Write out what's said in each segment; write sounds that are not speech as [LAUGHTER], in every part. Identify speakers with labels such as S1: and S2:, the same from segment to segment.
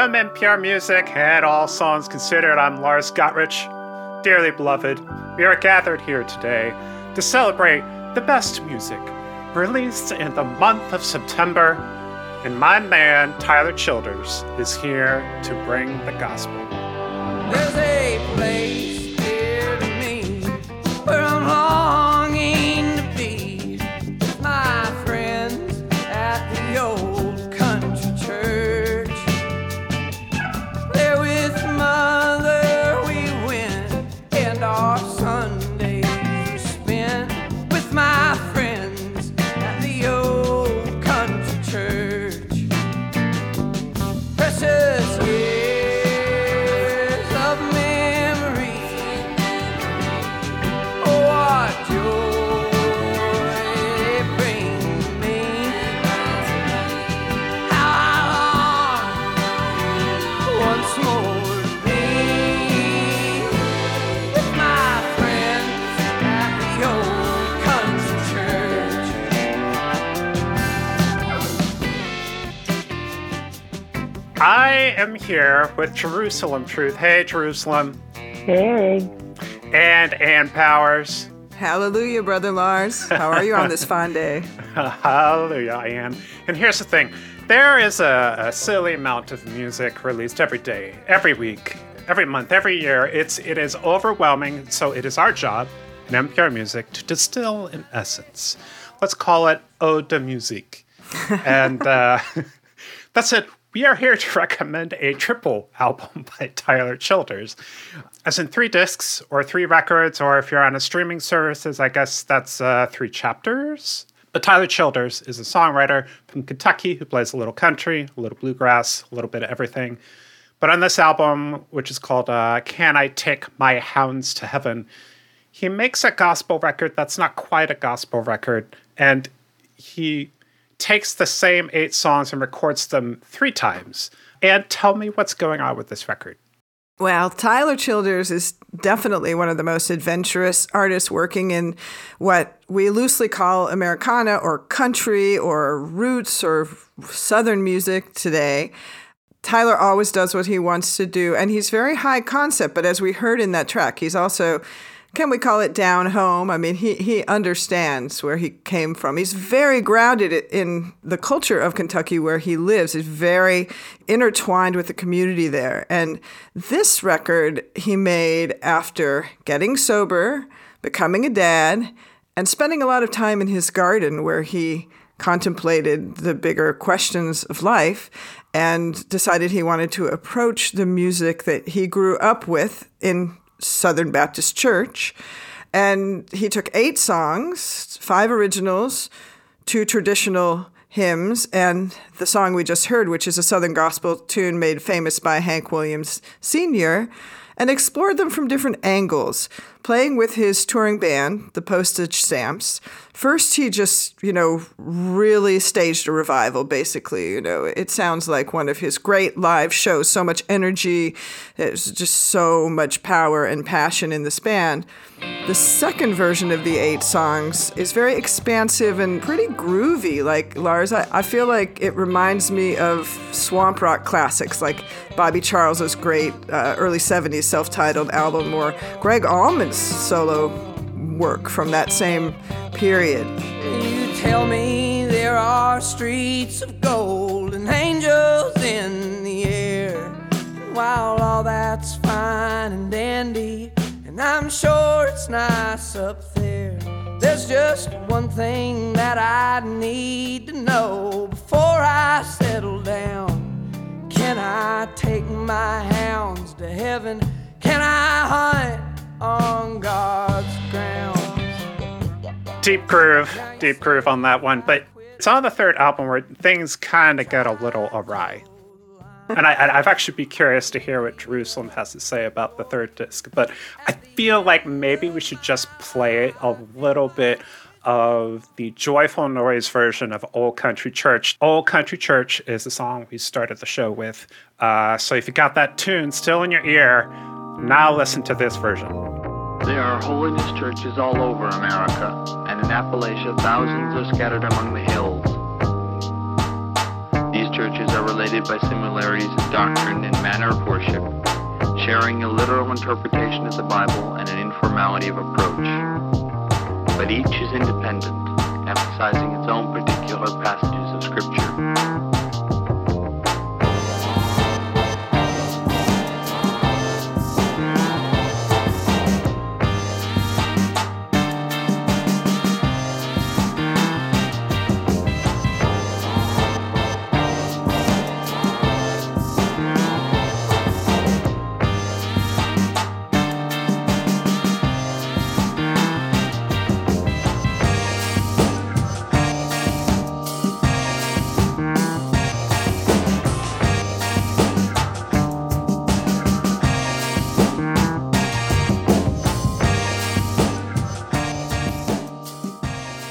S1: From NPR Music and All Songs Considered, I'm Lars Gotrich. Dearly beloved, we are gathered here today to celebrate the best music released in the month of September, and my man Tyler Childers is here to bring the gospel. Am here with Jerusalem Truth. Hey, Jerusalem.
S2: Hey.
S1: And Ann Powers.
S3: Hallelujah, Brother Lars. How are you on this fine day? [LAUGHS]
S1: Hallelujah, I am. And here's the thing there is a, a silly amount of music released every day, every week, every month, every year. It's it is overwhelming. So it is our job in NPR Music to distill an essence. Let's call it Ode de Musique. [LAUGHS] and uh, [LAUGHS] that's it. We are here to [LAUGHS] recommend a triple album [LAUGHS] by Tyler Childers, as in three discs or three records, or if you're on a streaming services, I guess that's uh, three chapters. But Tyler Childers is a songwriter from Kentucky who plays a little country, a little bluegrass, a little bit of everything. But on this album, which is called uh, Can I Take My Hounds to Heaven, he makes a gospel record that's not quite a gospel record. And he takes the same eight songs and records them three times. And tell me what's going on with this record.
S3: Well, Tyler Childers is definitely one of the most adventurous artists working in what we loosely call Americana or country or roots or Southern music today. Tyler always does what he wants to do, and he's very high concept, but as we heard in that track, he's also can we call it down home? I mean, he, he understands where he came from. He's very grounded in the culture of Kentucky where he lives. He's very intertwined with the community there. And this record he made after getting sober, becoming a dad, and spending a lot of time in his garden where he contemplated the bigger questions of life and decided he wanted to approach the music that he grew up with in Southern Baptist Church. And he took eight songs, five originals, two traditional hymns, and the song we just heard, which is a Southern gospel tune made famous by Hank Williams Sr., and explored them from different angles, playing with his touring band, the Postage Stamps. First, he just, you know, really staged a revival, basically. You know, it sounds like one of his great live shows, so much energy, there's just so much power and passion in this band. The second version of the eight songs is very expansive and pretty groovy. Like, Lars, I, I feel like it reminds me of swamp rock classics like Bobby Charles's great uh, early 70s self titled album or Gregg Allman's solo work from that same period.
S4: You tell me there are streets of gold and angels in the air. While all that's fine and dandy, and I'm sure it's nice up there, there's just one thing that I need to know before I settle down. Can I take my hounds to heaven? Can I hunt on God's ground?
S1: Deep groove, deep groove on that one. But it's on the third album where things kind of get a little awry. And I, I've actually be curious to hear what Jerusalem has to say about the third disc. But I feel like maybe we should just play a little bit of the joyful noise version of Old Country Church. Old Country Church is the song we started the show with. Uh, so if you got that tune still in your ear, now listen to this version.
S2: There are holiness churches all over America, and in Appalachia, thousands are scattered among the hills. Churches are related by similarities in doctrine and manner of worship, sharing a literal interpretation of the Bible and an informality of approach. But each is independent, emphasizing its own particular passages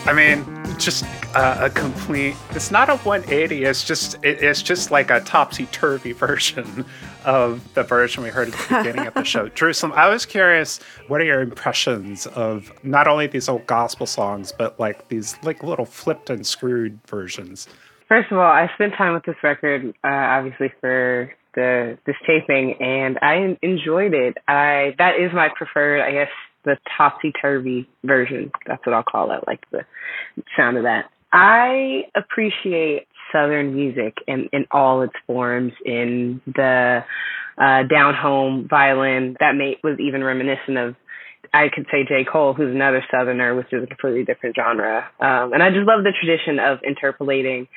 S1: I mean, just a, a complete. It's not a 180. It's just it, it's just like a topsy turvy [LAUGHS] version of the version we heard at the beginning of the show. [LAUGHS] Jerusalem, I was curious. What are your impressions of not only these old gospel songs, but like these like little flipped and screwed versions?
S5: First of all, I spent time with this record, uh, obviously for the this taping, and I enjoyed it. I that is my preferred, I guess, the topsy turvy version. That's what I'll call it, like the sound of that. I appreciate Southern music in, in all its forms, in the uh, down home violin. That mate was even reminiscent of, I could say J. Cole, who's another Southerner, which is a completely different genre. Um, and I just love the tradition of interpolating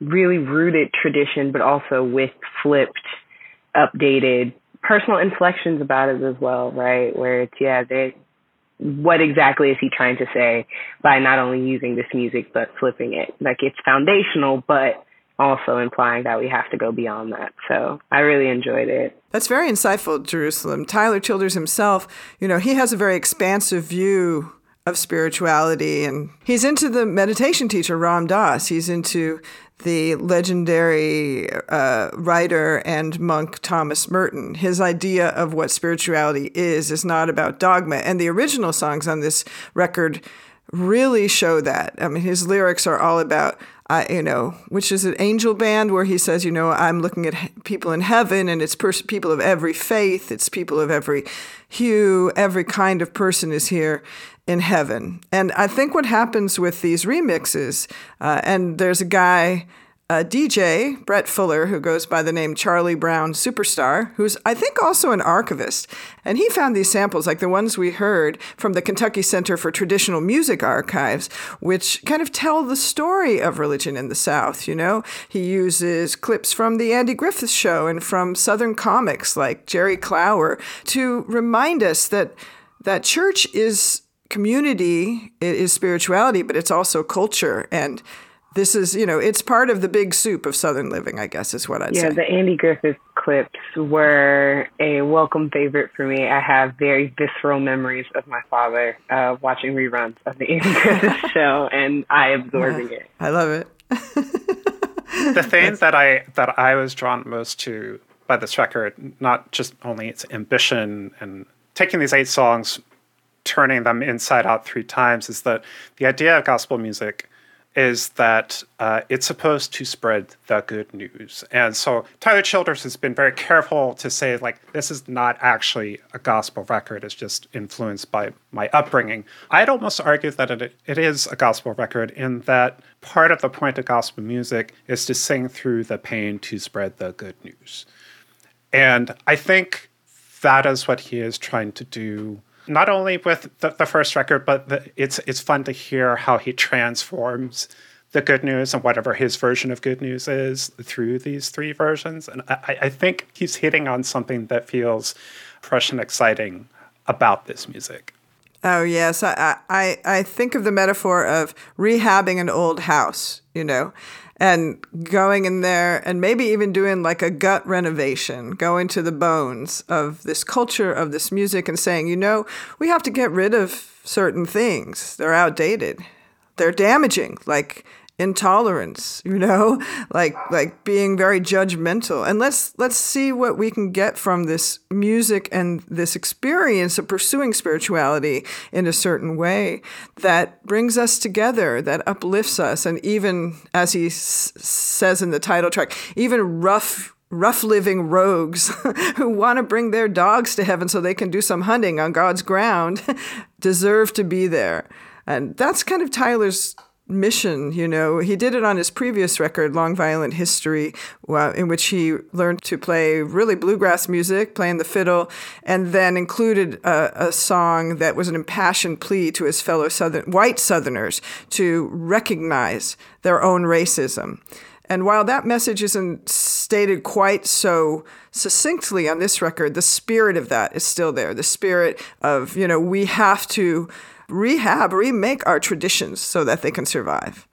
S5: really rooted tradition, but also with flipped, updated personal inflections about it as well, right? Where it's yeah, they what exactly is he trying to say by not only using this music but flipping it? Like it's foundational, but also implying that we have to go beyond that. So I really enjoyed it.
S3: That's very insightful, Jerusalem. Tyler Childers himself, you know, he has a very expansive view of spirituality and he's into the meditation teacher Ram Dass. He's into the legendary uh, writer and monk Thomas Merton. His idea of what spirituality is is not about dogma. And the original songs on this record really show that. I mean, his lyrics are all about, uh, you know, which is an angel band where he says, you know, I'm looking at people in heaven and it's pers- people of every faith, it's people of every hue, every kind of person is here in heaven. And I think what happens with these remixes, uh, and there's a guy, a DJ, Brett Fuller, who goes by the name Charlie Brown Superstar, who's I think also an archivist. And he found these samples, like the ones we heard from the Kentucky Center for Traditional Music Archives, which kind of tell the story of religion in the South. You know, he uses clips from the Andy Griffith Show and from Southern comics like Jerry Clower to remind us that that church is community, it is spirituality, but it's also culture. And this is, you know, it's part of the big soup of Southern living, I guess is what I'd
S5: yeah,
S3: say.
S5: Yeah, the Andy Griffith clips were a welcome favorite for me. I have very visceral memories of my father uh, watching reruns of the Andy Griffith [LAUGHS] show and I absorbing it.
S3: I love it.
S1: the [LAUGHS] thing that I that I was drawn most to by this record, not just only its ambition and taking these eight songs, turning them inside out three times, is that the idea of gospel music is that uh, it's supposed to spread the good news. And so Tyler Childers has been very careful to say, like, this is not actually a gospel record. It's just influenced by my upbringing. I'd almost argue that it, it is a gospel record in that part of the point of gospel music is to sing through the pain to spread the good news. And I think that is what he is trying to do not only with the, the first record, but the, it's it's fun to hear how he transforms the good news and whatever his version of good news is through these three versions. And I, I think he's hitting on something that feels fresh and exciting about this music.
S3: Oh yes, I, I I think of the metaphor of rehabbing an old house. You know, and going in there and maybe even doing like a gut renovation, going to the bones of this culture, of this music, and saying, you know, we have to get rid of certain things. They're outdated, they're damaging. Like intolerance you know? [LAUGHS] Like like being very judgmental. And let's let's see what we can get from this music and this experience of pursuing spirituality in a certain way that brings us together that uplifts us. And even as he s- says in the title track even rough rough living rogues [LAUGHS] who want to bring their dogs to heaven so they can do some hunting on God's ground [LAUGHS] deserve to be there. And that's kind of Tyler's mission. You know, he did it on his previous record, Long Violent History, in which he learned to play really bluegrass music, playing the fiddle, and then included a, a song that was an impassioned plea to his fellow Southern, white Southerners to recognize their own racism. And while that message isn't stated quite so succinctly on this record, the spirit of that is still there. The spirit of, you know, we have to rehab, remake our traditions so that they can survive.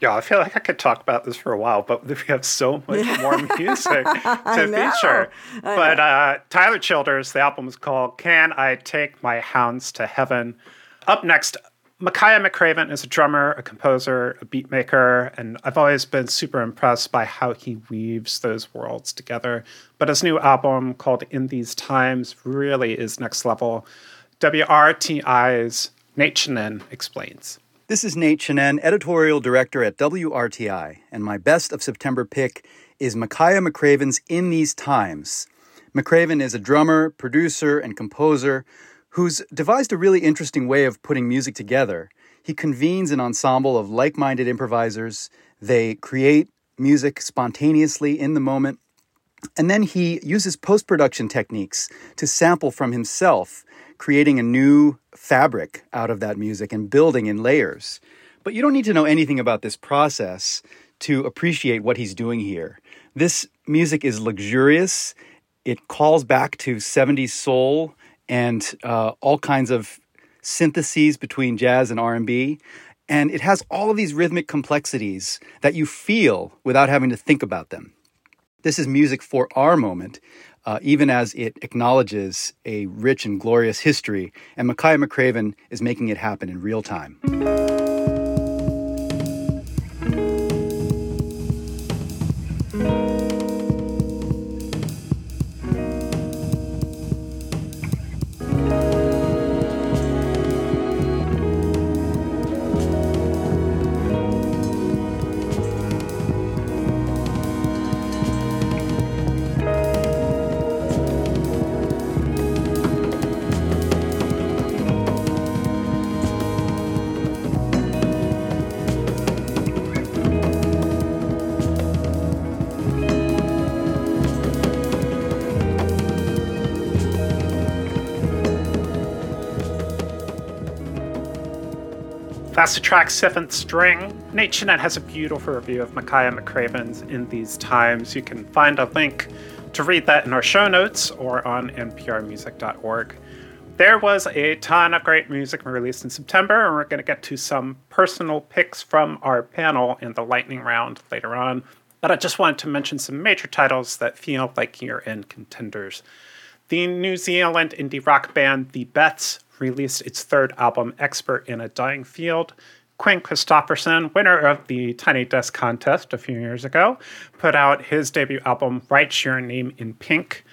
S1: Yeah, I feel like I could talk about this for a while, but we have so much [LAUGHS] more music to feature. But uh, Tyler Childers, the album is called Can I Take My Hounds to Heaven? Up next, Makaya McCraven is a drummer, a composer, a beat maker, and I've always been super impressed by how he weaves those worlds together. But his new album called In These Times really is next level. WRTI's Nate Chinen explains.
S6: This is Nate Chinen, editorial director at WRTI, and my best of September pick is Makaya McCraven's In These Times. McCraven is a drummer, producer, and composer who's devised a really interesting way of putting music together. He convenes an ensemble of like minded improvisers, they create music spontaneously in the moment, and then he uses post production techniques to sample from himself creating a new fabric out of that music and building in layers. But you don't need to know anything about this process to appreciate what he's doing here. This music is luxurious. It calls back to 70s soul and uh, all kinds of syntheses between jazz and R&B and it has all of these rhythmic complexities that you feel without having to think about them. This is music for our moment, uh, even as it acknowledges a rich and glorious history. And Makaya McCraven is making it happen in real time.
S1: The track Seventh String. Nate Chinen has a beautiful review of Makaya McCraven's In These Times. You can find a link to read that in our show notes or on nprmusic.org. There was a ton of great music released in September, and we're going to get to some personal picks from our panel in the lightning round later on. But I just wanted to mention some major titles that feel like year end contenders. The New Zealand indie rock band The Beths released its third album, Expert in a Dying Field. Quinn Christopherson, winner of the Tiny Desk contest a few years ago, put out his debut album, Write Your Name in Pink.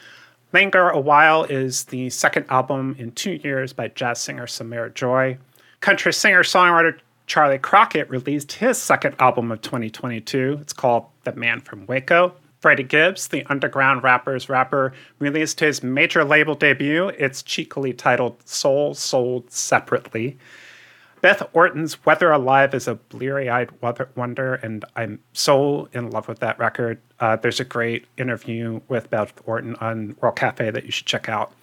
S1: Linger a While is the second album in two years by jazz singer Samara Joy. Country singer songwriter Charley Crockett released his second album of 2022. It's called The Man from Waco. Freddie Gibbs, the underground rapper's rapper, released his major label debut. It's cheekily titled Soul Sold Separately. Beth Orton's Weather Alive is a bleary eyed wonder, and I'm so in love with that record. Uh, there's a great interview with Beth Orton on World Cafe that you should check out.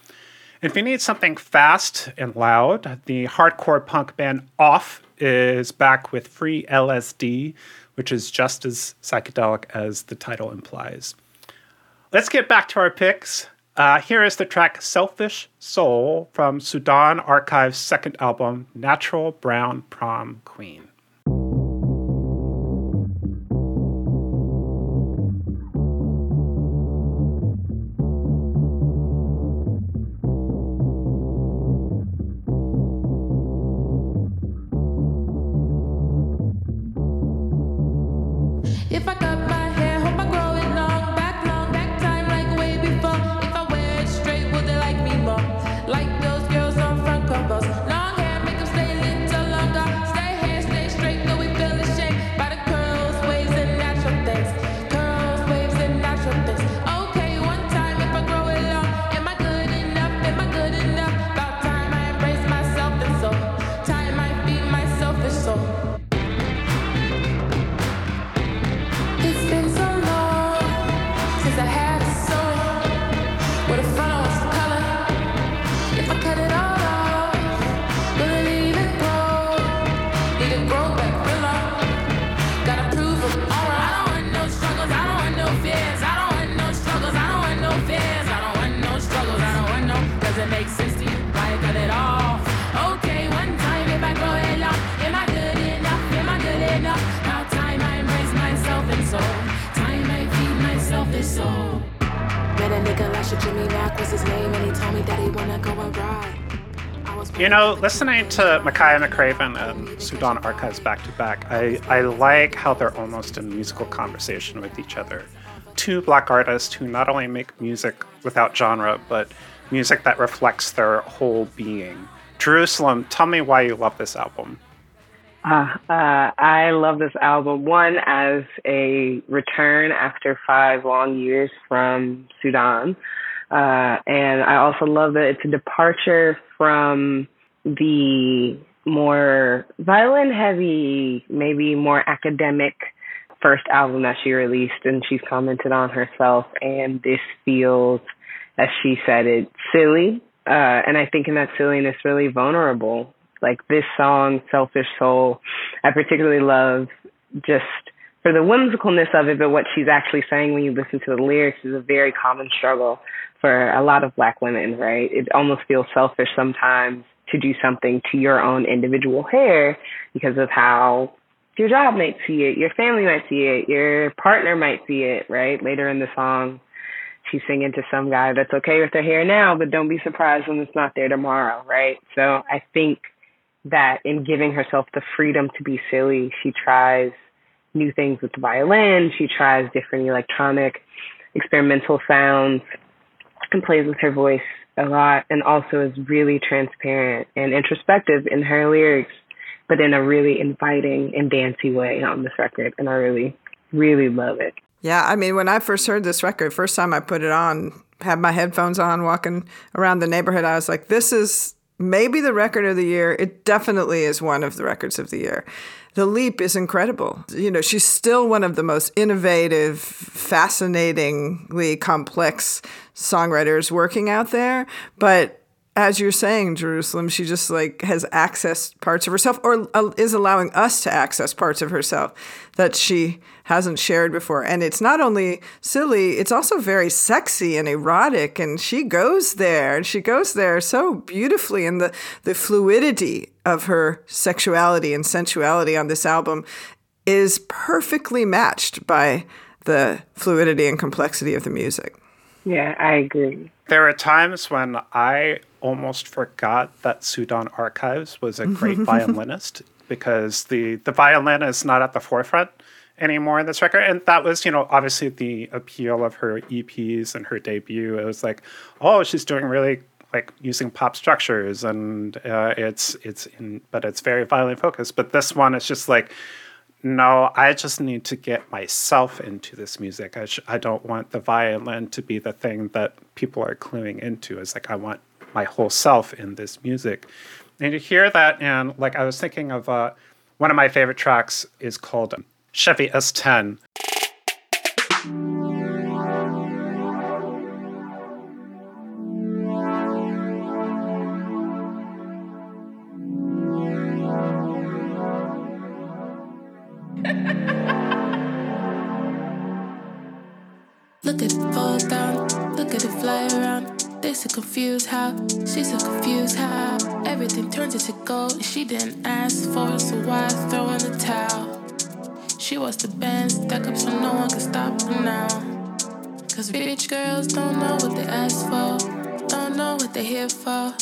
S1: If you need something fast and loud, the hardcore punk band Off is back with Free LSD, which is just as psychedelic as the title implies. Let's get back to our picks. Uh, here is the track Selfish Soul from Sudan Archives' second album, Natural Brown Prom Queen.
S7: You
S1: know, listening to Makaya McCraven and Sudan Archives back to back, I, I like how they're almost in musical conversation with each other. Two black artists who not only make music without genre, but music that reflects their whole being. Jerusalem, tell me why you love this album.
S5: Uh, uh, I love this album. One, as a return after five long years from Sudan. Uh, and I also love that it's a departure from the more violin heavy, maybe more academic first album that she released. And she's commented on herself. And this feels, as she said it, silly. Uh, and I think in that silliness, really vulnerable. Like this song, Selfish Soul, I particularly love just for the whimsicalness of it, but what she's actually saying when you listen to the lyrics is a very common struggle for a lot of black women, right? It almost feels selfish sometimes to do something to your own individual hair because of how your job might see it, your family might see it, your partner might see it, right? Later in the song, she's singing to some guy that's okay with their hair now, but don't be surprised when it's not there tomorrow, right? So I think that in giving herself the freedom to be silly, she tries new things with the violin, she tries different electronic experimental sounds and plays with her voice a lot and also is really transparent and introspective in her lyrics, but in a really inviting and dancey way on this record. And I really, really love it.
S3: Yeah, I mean, when I first heard this record, first time I put it on, had my headphones on, walking around the neighborhood, I was like, this is maybe the record of the year. It definitely is one of the records of the year. The leap is incredible. You know, she's still one of the most innovative, fascinatingly complex songwriters working out there, but as you're saying, Jerusalem, she just like has accessed parts of herself or uh, is allowing us to access parts of herself that she hasn't shared before. And it's not only silly, it's also very sexy and erotic. And she goes there and she goes there so beautifully. And the, the fluidity of her sexuality and sensuality on this album is perfectly matched by the fluidity and complexity of the music.
S5: Yeah, I agree.
S1: There are times when I almost forgot that Sudan Archives was a great [LAUGHS] violinist because the, the violin is not at the forefront anymore in this record. And that was, you know, obviously the appeal of her EPs and her debut. It was like, oh, she's doing really like using pop structures and uh, it's it's in but it's very violin focused. But this one is just like no, I just need to get myself into this music. I, sh- I don't want the violin to be the thing that people are cluing into. It's like I want my whole self in this music. And you hear that, and like I was thinking of uh, one of my favorite tracks is called Chevy S10.
S7: Confused how, she's so confused how everything turns into gold. and She didn't ask for it, so why throw in the towel? She wants the band stuck up so no one can stop her now. Cause rich girls don't know what they ask for, don't know what they're here for,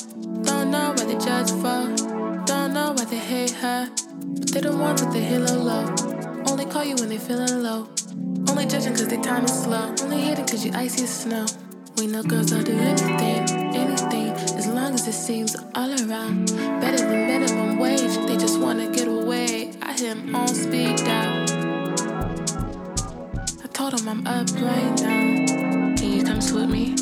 S7: don't know what they judge for, don't know why they hate her. But they don't want what they hear low. Only call you when they feeling low. Only judging cause their time is slow. Only hating cause you icy as snow. We know girls will do anything, anything, as long as it seems all around. Better than minimum wage, they just wanna get away. I hear him on speed dial. I told him I'm up right now. Can you come with me?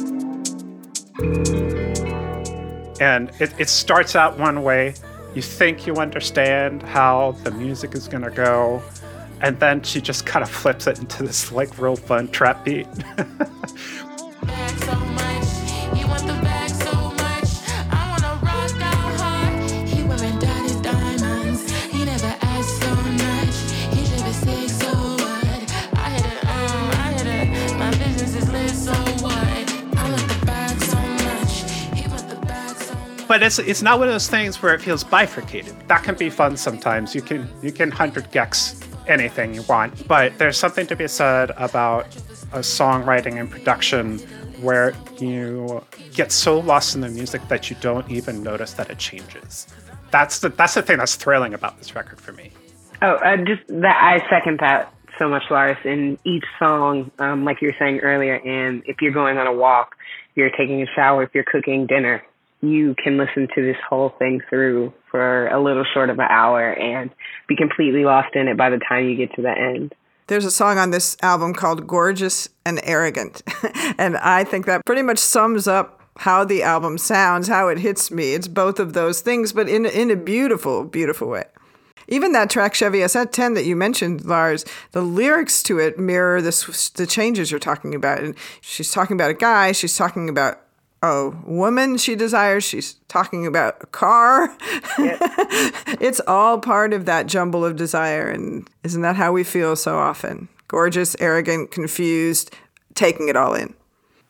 S1: And it, it starts out one way. You think you understand how the music is to go. And then she just kind of flips it into this like real fun trap beat. [LAUGHS] but it's it's not one of those things where it feels bifurcated. That can be fun sometimes. You can you can hundred gecs anything you want, but there's something to be said about a songwriting and production where you get so lost in the music that you don't even notice that it changes. That's the that's the thing that's thrilling about this record for me.
S5: Oh, uh, just that I second that so much, Lars. In each song, um, like you were saying earlier, and if you're going on a walk, you're taking a shower, if you're cooking dinner, you can listen to this whole thing through for a little short of an hour and be completely lost in it by the time you get to the end.
S3: There's a song on this album called Gorgeous and Arrogant. [LAUGHS] and I think that pretty much sums up how the album sounds, how it hits me. It's both of those things, but in, in a beautiful, beautiful way. Even that track Chevy-Chevette 10 that you mentioned, Lars, the lyrics to it mirror the, the changes you're talking about. And she's talking about a guy, she's talking about a woman she desires. She's talking about a car. Yep. [LAUGHS] it's all part of that jumble of desire. And isn't that how we feel so often? Gorgeous, arrogant, confused, taking it all in.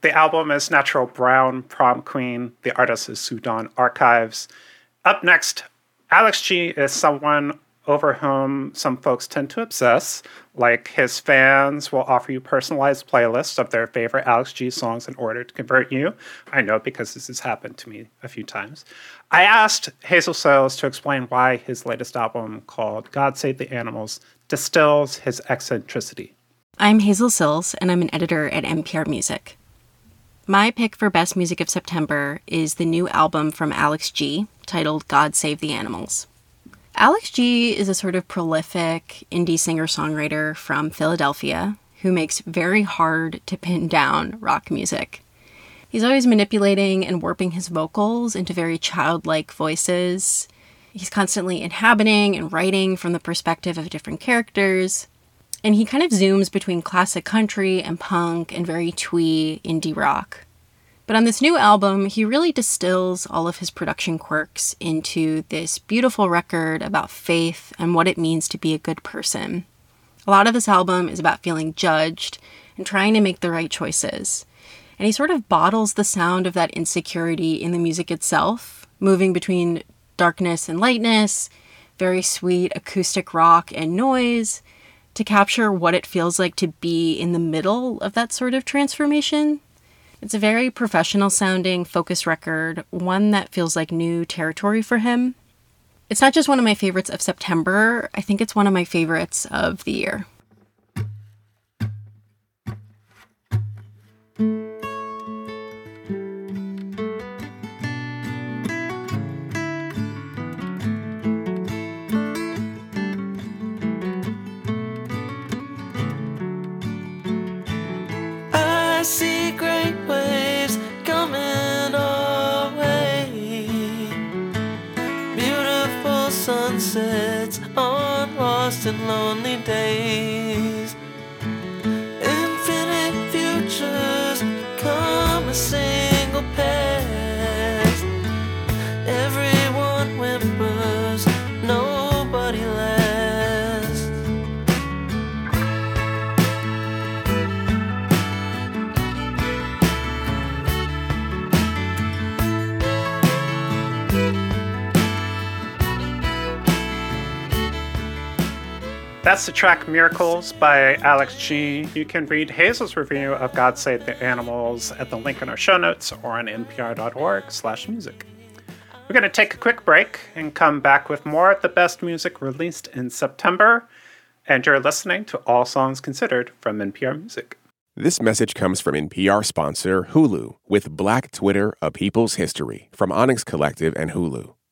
S1: The album is Natural Brown, Prom Queen. The artist is Sudan Archives. Up next, Alex G is someone over whom some folks tend to obsess. Like his fans will offer you personalized playlists of their favorite Alex G songs in order to convert you. I know because this has happened to me a few times. I asked Hazel Cills to explain why his latest album, called God Save the Animals, distills his eccentricity.
S8: I'm Hazel Cills, and I'm an editor at NPR Music. My pick for Best Music of September is the new album from Alex G, titled God Save the Animals. Alex G is a sort of prolific indie singer songwriter from Philadelphia who makes very hard to pin down rock music. He's always manipulating and warping his vocals into very childlike voices. He's constantly inhabiting and writing from the perspective of different characters. And he kind of zooms between classic country and punk and very twee indie rock. But on this new album, he really distills all of his production quirks into this beautiful record about faith and what it means to be a good person. A lot of this album is about feeling judged and trying to make the right choices. And he sort of bottles the sound of that insecurity in the music itself, moving between darkness and lightness, very sweet acoustic rock and noise, to capture what it feels like to be in the middle of that sort of transformation. It's a very professional sounding, focus record, one that feels like new territory for him. It's not just one of my favorites of September, I think it's one of my favorites of the year.
S1: That's the track Miracles by Alex G. You can read Hazel's review of God Save the Animals at the link in our show notes or on npr.org slash music. We're going to take a quick break and come back with more of the best music released in September. And you're listening to All Songs Considered from NPR Music.
S9: This message comes from NPR sponsor Hulu with Black Twitter, A People's History from Onyx Collective and Hulu.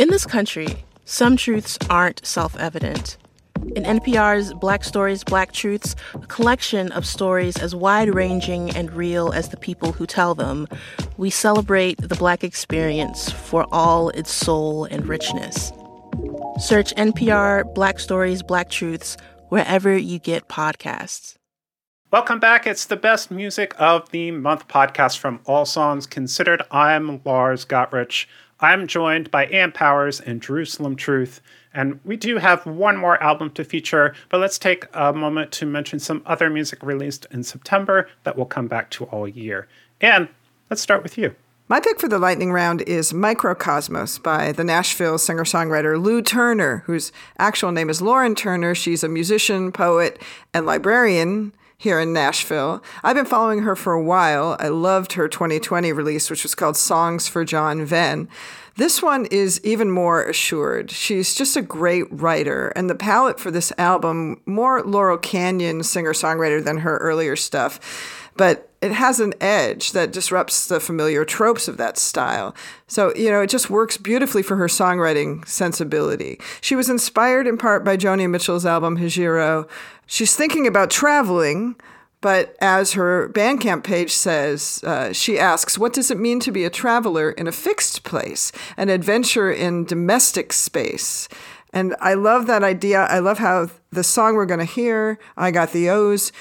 S10: In this country, some truths aren't self evident. In NPR's Black Stories, Black Truths, a collection of stories as wide ranging and real as the people who tell them, we celebrate the Black experience for all its soul and richness. Search NPR Black Stories, Black Truths wherever you get podcasts.
S1: Welcome back. It's the best music of the month podcast from All Songs Considered. I'm Lars Gotrich. I'm joined by Ann Powers and Jerusalem Truth. And we do have one more album to feature, but let's take a moment to mention some other music released in September that we'll come back to all year. And let's start with you.
S3: My pick for the lightning round is Microcosmos by the Nashville singer songwriter Lou Turner, whose actual name is Lauren Turner. She's a musician, poet, and librarian here in Nashville. I've been following her for a while. I loved her 2020 release, which was called Songs for John Venn. This one is even more assured. She's just a great writer, and the palette for this album, more Laurel Canyon singer songwriter than her earlier stuff, but it has an edge that disrupts the familiar tropes of that style. So, you know, it just works beautifully for her songwriting sensibility. She was inspired in part by Joni Mitchell's album Hejira, She's thinking about traveling, but as her Bandcamp page says, uh, she asks, What does it mean to be a traveler in a fixed place, an adventure in domestic space? And I love that idea. I love how the song we're going to hear, I Got the O's,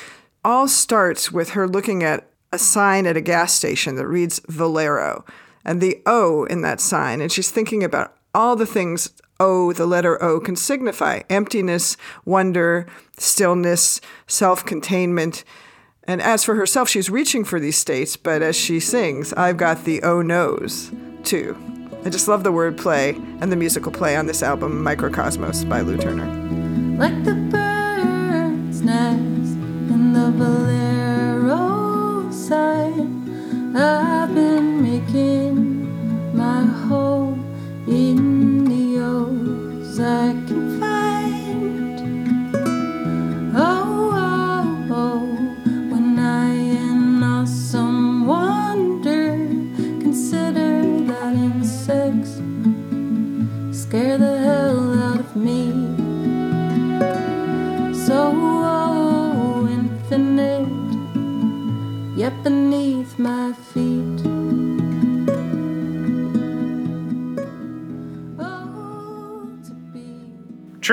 S3: all starts with her looking at a sign at a gas station that reads Valero and the O in that sign. And she's thinking about all the things O, the letter O, can signify emptiness, wonder, stillness, self containment. And as for herself, she's reaching for these states, but as she sings, I've got the O knows too. I just love the wordplay and the musical play on this album, Microcosmos by Lou Turner.
S7: Like the bird's nest in the Valero sign, I've been making my home in the O's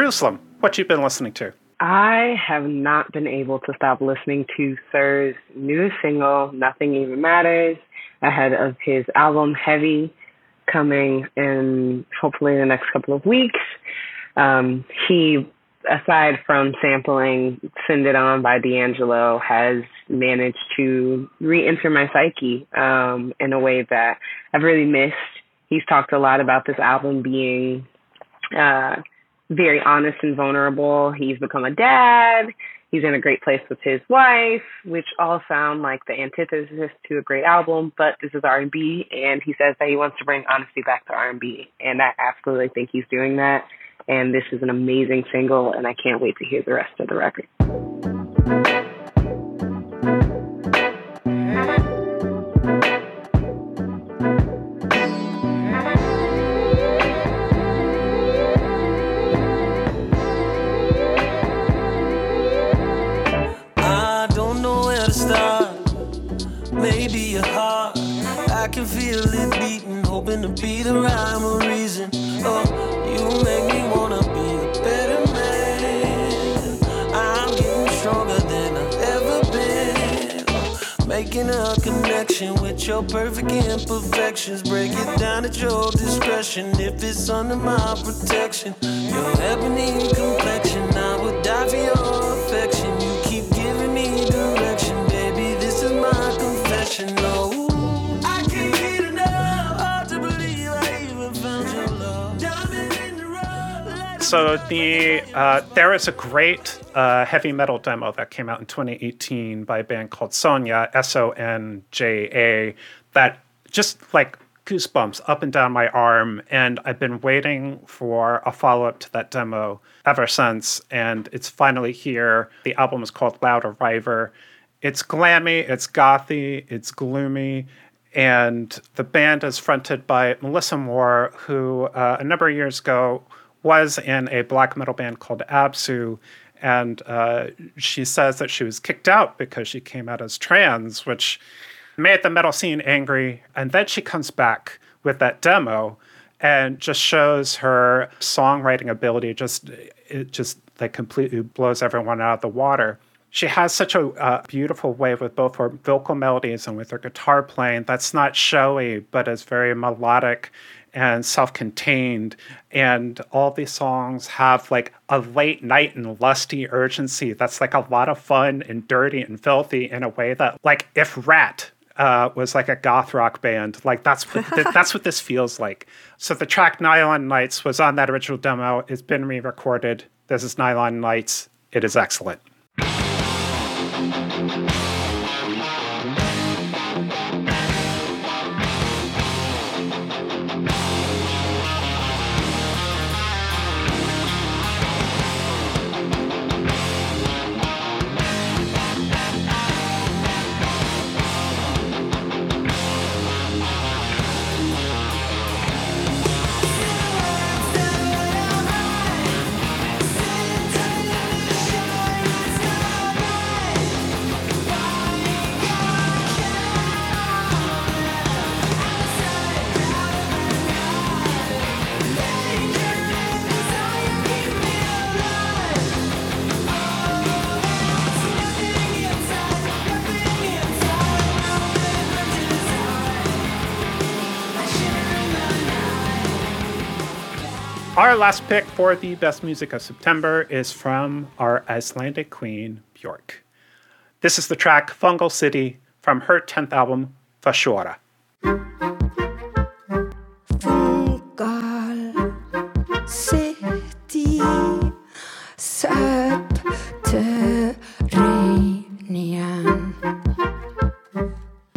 S1: Jerusalem, what you've been listening to?
S5: I have not been able to stop listening to SiR's newest single, Nothing Even Matters, ahead of his album Heavy coming in hopefully in the next couple of weeks. Um, he, aside from sampling Send It On by D'Angelo, has managed to re enter my psyche um, in a way that I've really missed. He's talked a lot about this album being uh, very honest and vulnerable. He's become a dad. He's in a great place with his wife, which all sound like the antithesis to a great album. But this is R&B, and he says that he wants to bring honesty back to R&B, and I absolutely think he's doing that. And this is an amazing single, and I can't wait to hear the rest of the record.
S11: Connection with your perfect imperfections. Break it down at your discretion if it's under my protection. Your ebony complexion, I would die for your affection. You keep giving me direction, baby. This is my confession. Oh,
S1: So the uh, there is a great uh, heavy metal demo that came out in 2018 by a band called Sonja S O N J A that just like goosebumps up and down my arm. And I've been waiting for a follow up to that demo ever since. And it's finally here. The album is called Loud Arriver. It's glammy, it's gothy, it's gloomy. And the band is fronted by Melissa Moore, who uh, a number of years ago was in a black metal band called Absu. And uh, she says that she was kicked out because she came out as trans, which made the metal scene angry. And then she comes back with that demo and just shows her songwriting ability. Just it just like completely blows everyone out of the water. She has such a uh, beautiful way with both her vocal melodies and with her guitar playing that's not showy, but is very melodic and self-contained and all these songs have like a late night and lusty urgency that's like a lot of fun and dirty and filthy in a way that like if Ratt uh, was like a goth rock band. Like that's what th- [LAUGHS] that's what this feels like. So the track Nylon Nights was on that original demo. It's been re-recorded. This is Nylon Nights. It is excellent. Our last pick for the best music of September is from our Icelandic queen, Björk. This is the track Fungal City from her 10th album, Fossora.
S4: Fungal City Subterranean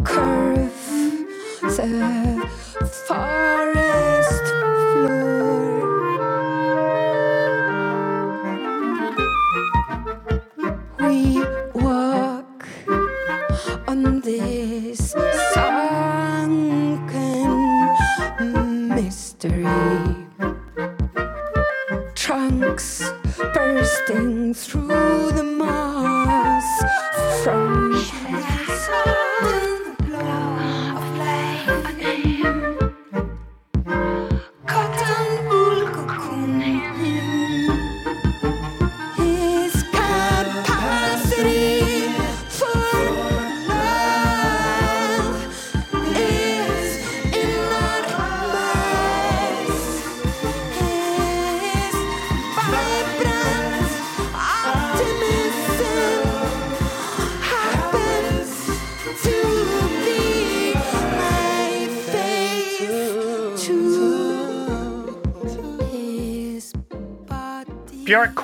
S4: Curve the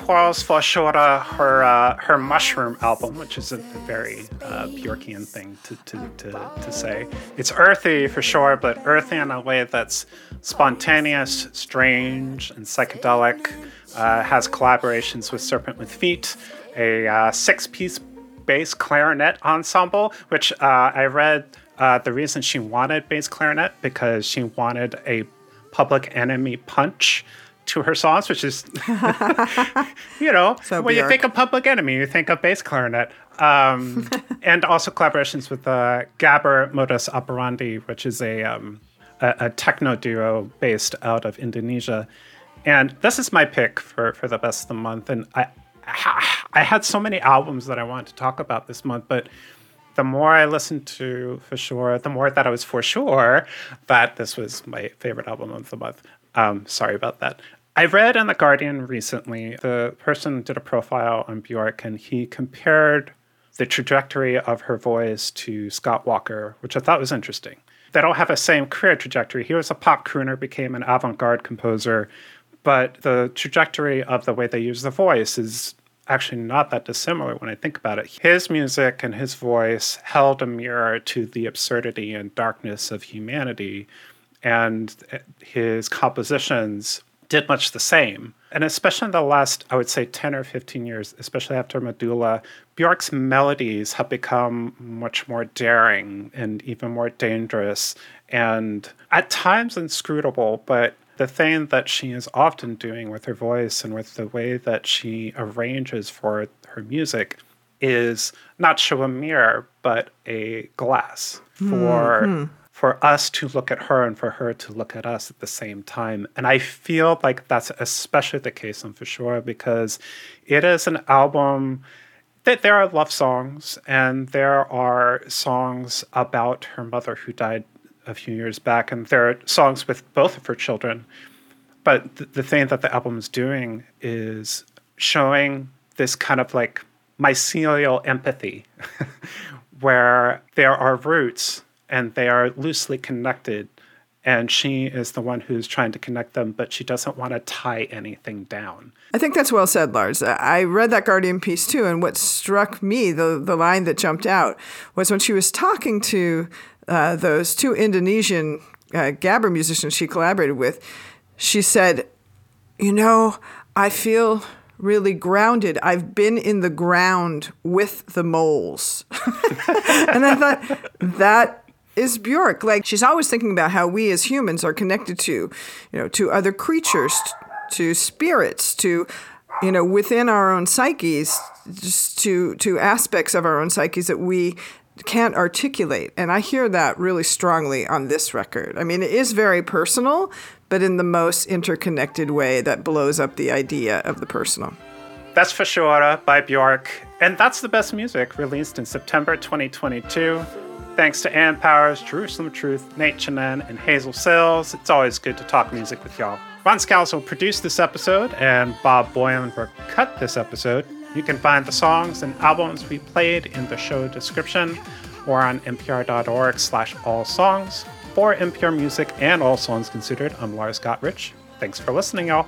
S4: body.
S1: for Fossora her uh, her mushroom album, which is a, very uh, Björkian thing to, to, to, to say. It's earthy for sure, but earthy in a way that's spontaneous, strange, and psychedelic. Uh, has collaborations with Serpent with Feet, a uh, six-piece bass clarinet ensemble, which uh, I read uh, the reason she wanted bass clarinet because she wanted a Public Enemy punch to her songs, which is, [LAUGHS] you know,
S3: So
S1: when you think of Public Enemy, you think of bass clarinet. Um, [LAUGHS] and also collaborations with uh, Gabber Modus Operandi, which is a, um, a, a techno duo based out of Indonesia. And this is my pick for, for the best of the month. And I, I had so many albums that I wanted to talk about this month, but the more I listened to Fossora, the more that I was for sure that this was my favorite album of the month. Um, sorry about that. I read in The Guardian recently, the person did a profile on Bjork and he compared the trajectory of her voice to Scott Walker, which I thought was interesting. They don't have the same career trajectory. He was a pop crooner, became an avant garde composer, but the trajectory of the way they use the voice is actually not that dissimilar when I think about it. His music and his voice held a mirror to the absurdity and darkness of humanity. and his compositions did much the same. And especially in the last, I would say, 10 or 15 years, especially after Medulla, Bjork's melodies have become much more daring and even more dangerous and at times inscrutable. But the thing that she is often doing with her voice and with the way that she arranges for her music is not show a mirror, but a glass for mm-hmm for us to look at her and for her to look at us at the same time. And I feel like that's especially the case on Sure because it is an album that there are love songs and there are songs about her mother who died a few years back, and there are songs with both of her children. But th- the thing that the album is doing is showing this kind of like mycelial empathy [LAUGHS] where there are roots and they are loosely connected. And she is the one who's trying to connect them, but she doesn't want to tie anything down.
S3: I think that's well said, Lars. I read that Guardian piece too, and what struck me, the, the line that jumped out, was when she was talking to uh, those two Indonesian uh, gabber musicians she collaborated with, she said, You know, I feel really grounded. I've been in the ground with the moles. [LAUGHS] and I thought, that is Bjork. Like she's always thinking about how we as humans are connected to, you know, to other creatures, to spirits, to you know, within our own psyches, just to to aspects of our own psyches that we can't articulate. And I hear that really strongly on this record. I mean, it is very personal, but in the most interconnected way that blows up the idea of the personal.
S1: That's Fossora by Bjork. And that's the best music released in September 2022. Thanks to Ann Powers, Jerusalem Truth, Nate Chinen, and Hazel Cills. It's always good to talk music with y'all. Ron Scalzo produced this episode, and Bob Boilenberg cut this episode. You can find the songs and albums we played in the show description or on npr.org slash all songs. For NPR Music and All Songs Considered, I'm Lars Gotrich. Thanks for listening, y'all.